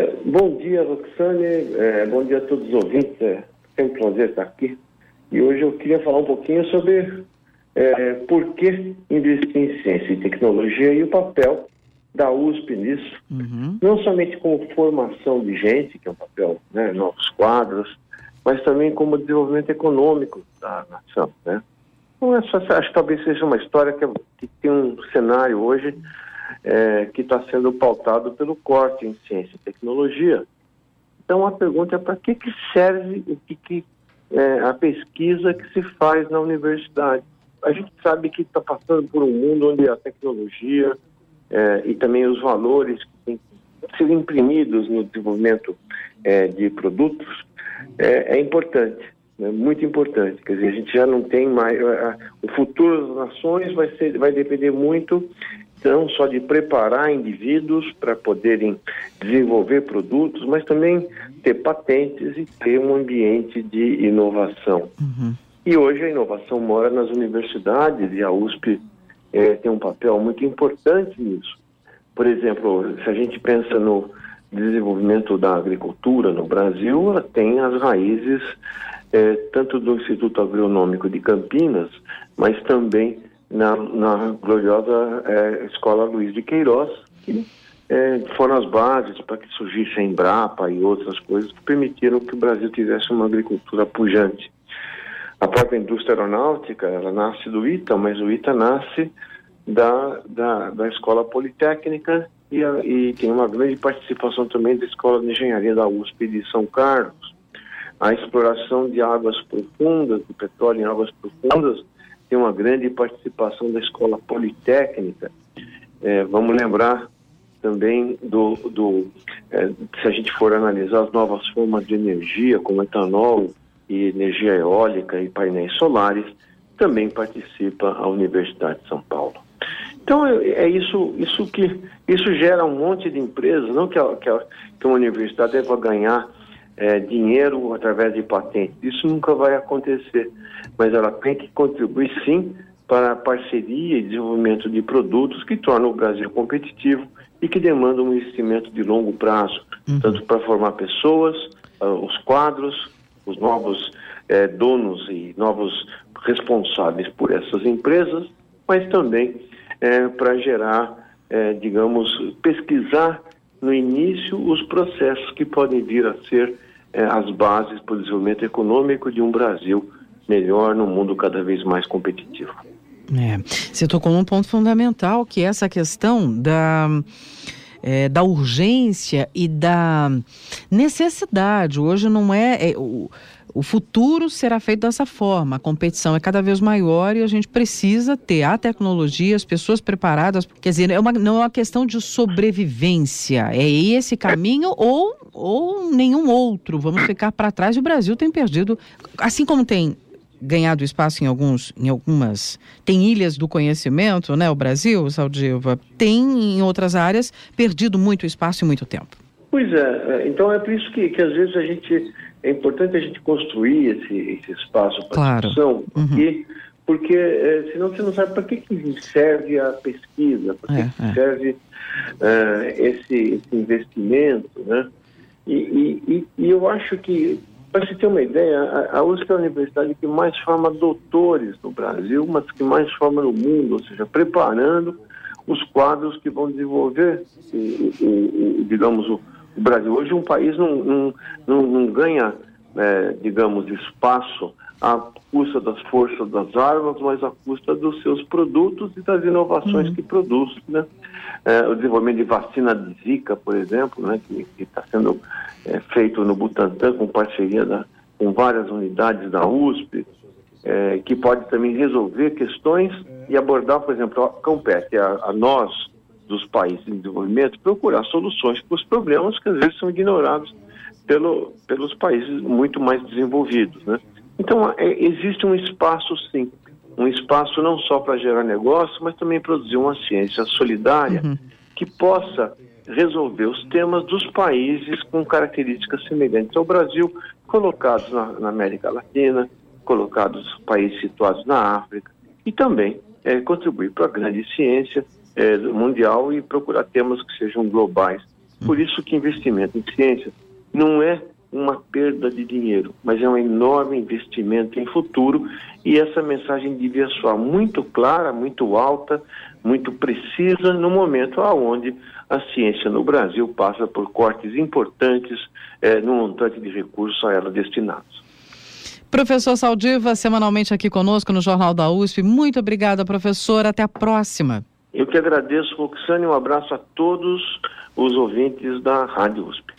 É, bom dia, Roxane. É, bom dia a todos os ouvintes. É sempre um prazer estar aqui. E hoje eu queria falar um pouquinho sobre é, por que investir em ciência e tecnologia e o papel da USP nisso. Uhum. Não somente como formação de gente, que é um papel, né, novos quadros, mas também como desenvolvimento econômico da nação, né? Então, acho que talvez seja uma história que, que tem um cenário hoje é, que está sendo pautado pelo corte em ciência e tecnologia. Então, a pergunta é para que, que serve o que, que é, a pesquisa que se faz na universidade? A gente sabe que está passando por um mundo onde a tecnologia é, e também os valores que têm que ser imprimidos no desenvolvimento é, de produtos é, é importante, é muito importante. Quer dizer, a gente já não tem mais. o futuro das nações vai, ser, vai depender muito não só de preparar indivíduos para poderem desenvolver produtos, mas também ter patentes e ter um ambiente de inovação. Uhum. E hoje a inovação mora nas universidades e a USP é, tem um papel muito importante nisso. Por exemplo, se a gente pensa no desenvolvimento da agricultura no Brasil, ela tem as raízes é, tanto do Instituto Agronômico de Campinas, mas também na, na gloriosa é, Escola Luiz de Queiroz, que é, foram as bases para que surgisse a Embrapa e outras coisas que permitiram que o Brasil tivesse uma agricultura pujante. A própria indústria aeronáutica, ela nasce do ITA, mas o ITA nasce da, da, da Escola Politécnica e, a, e tem uma grande participação também da Escola de Engenharia da USP de São Carlos. A exploração de águas profundas, do petróleo em águas profundas, tem uma grande participação da Escola Politécnica. É, vamos lembrar também do, do é, se a gente for analisar as novas formas de energia, como etanol e energia eólica e painéis solares, também participa a Universidade de São Paulo. Então é, é isso, isso que isso gera um monte de empresas, não que a, que a, que uma universidade deva ganhar é, dinheiro através de patentes. Isso nunca vai acontecer, mas ela tem que contribuir sim para a parceria e desenvolvimento de produtos que tornam o Brasil competitivo e que demandam um investimento de longo prazo, uhum. tanto para formar pessoas, uh, os quadros, os novos eh, donos e novos responsáveis por essas empresas, mas também eh, para gerar, eh, digamos, pesquisar no início os processos que podem vir a ser é, as bases para o desenvolvimento econômico de um Brasil melhor no mundo cada vez mais competitivo. É, você tocou num ponto fundamental que é essa questão da é, da urgência e da necessidade. Hoje não é, é o, o futuro será feito dessa forma. A competição é cada vez maior e a gente precisa ter a tecnologia, as pessoas preparadas. Quer dizer, é uma, não é uma questão de sobrevivência. É esse caminho ou, ou nenhum outro. Vamos ficar para trás. O Brasil tem perdido, assim como tem ganhado espaço em alguns, em algumas, tem ilhas do conhecimento, né? O Brasil, Saldiva, tem em outras áreas perdido muito espaço e muito tempo. Pois é, é, então é por isso que, que às vezes a gente é importante a gente construir esse, esse espaço para claro. discussão, porque, uhum. porque é, senão você não sabe para que, que serve a pesquisa, para que, é, que é. serve é, esse, esse, investimento, né? E, e, e, eu acho que para você ter uma ideia, a, a USP é a universidade que mais forma doutores no Brasil, mas que mais forma no mundo, ou seja, preparando os quadros que vão desenvolver, digamos, o, o Brasil. Hoje um país não, não, não, não ganha, é, digamos, espaço à custa das forças das armas, mas à custa dos seus produtos e das inovações uhum. que produz. Né? É, o desenvolvimento de vacina de Zika, por exemplo, né, que está sendo é, feito no Butantan com parceria da, com várias unidades da USP, é, que pode também resolver questões e abordar, por exemplo, compete a, a nós, dos países em desenvolvimento, procurar soluções para os problemas que às vezes são ignorados pelo, pelos países muito mais desenvolvidos. Né? Então, é, existe um espaço, sim, um espaço não só para gerar negócio, mas também produzir uma ciência solidária uhum. que possa resolver os temas dos países com características semelhantes ao Brasil, colocados na, na América Latina, colocados países situados na África, e também é, contribuir para a grande ciência é, mundial e procurar temas que sejam globais Por isso que investimento em ciência não é uma perda de dinheiro, mas é um enorme investimento em futuro e essa mensagem devia soar muito clara, muito alta, muito precisa no momento aonde a ciência no Brasil passa por cortes importantes eh, no montante de recursos a ela destinados. Professor Saldiva, semanalmente aqui conosco no Jornal da USP. Muito obrigada, professor. Até a próxima. Eu que agradeço, Roxane. Um abraço a todos os ouvintes da Rádio USP.